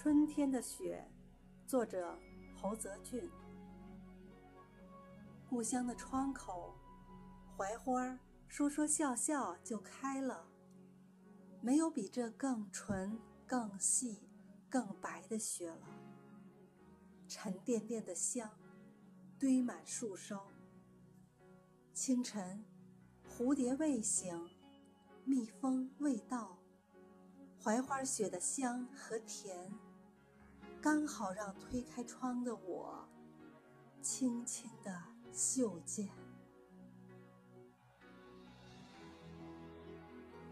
春天的雪，作者侯泽俊。故乡的窗口，槐花说说笑笑就开了。没有比这更纯、更细、更白的雪了。沉甸甸的香，堆满树梢。清晨，蝴蝶未醒，蜜蜂未到，槐花雪的香和甜。刚好让推开窗的我，轻轻地嗅见。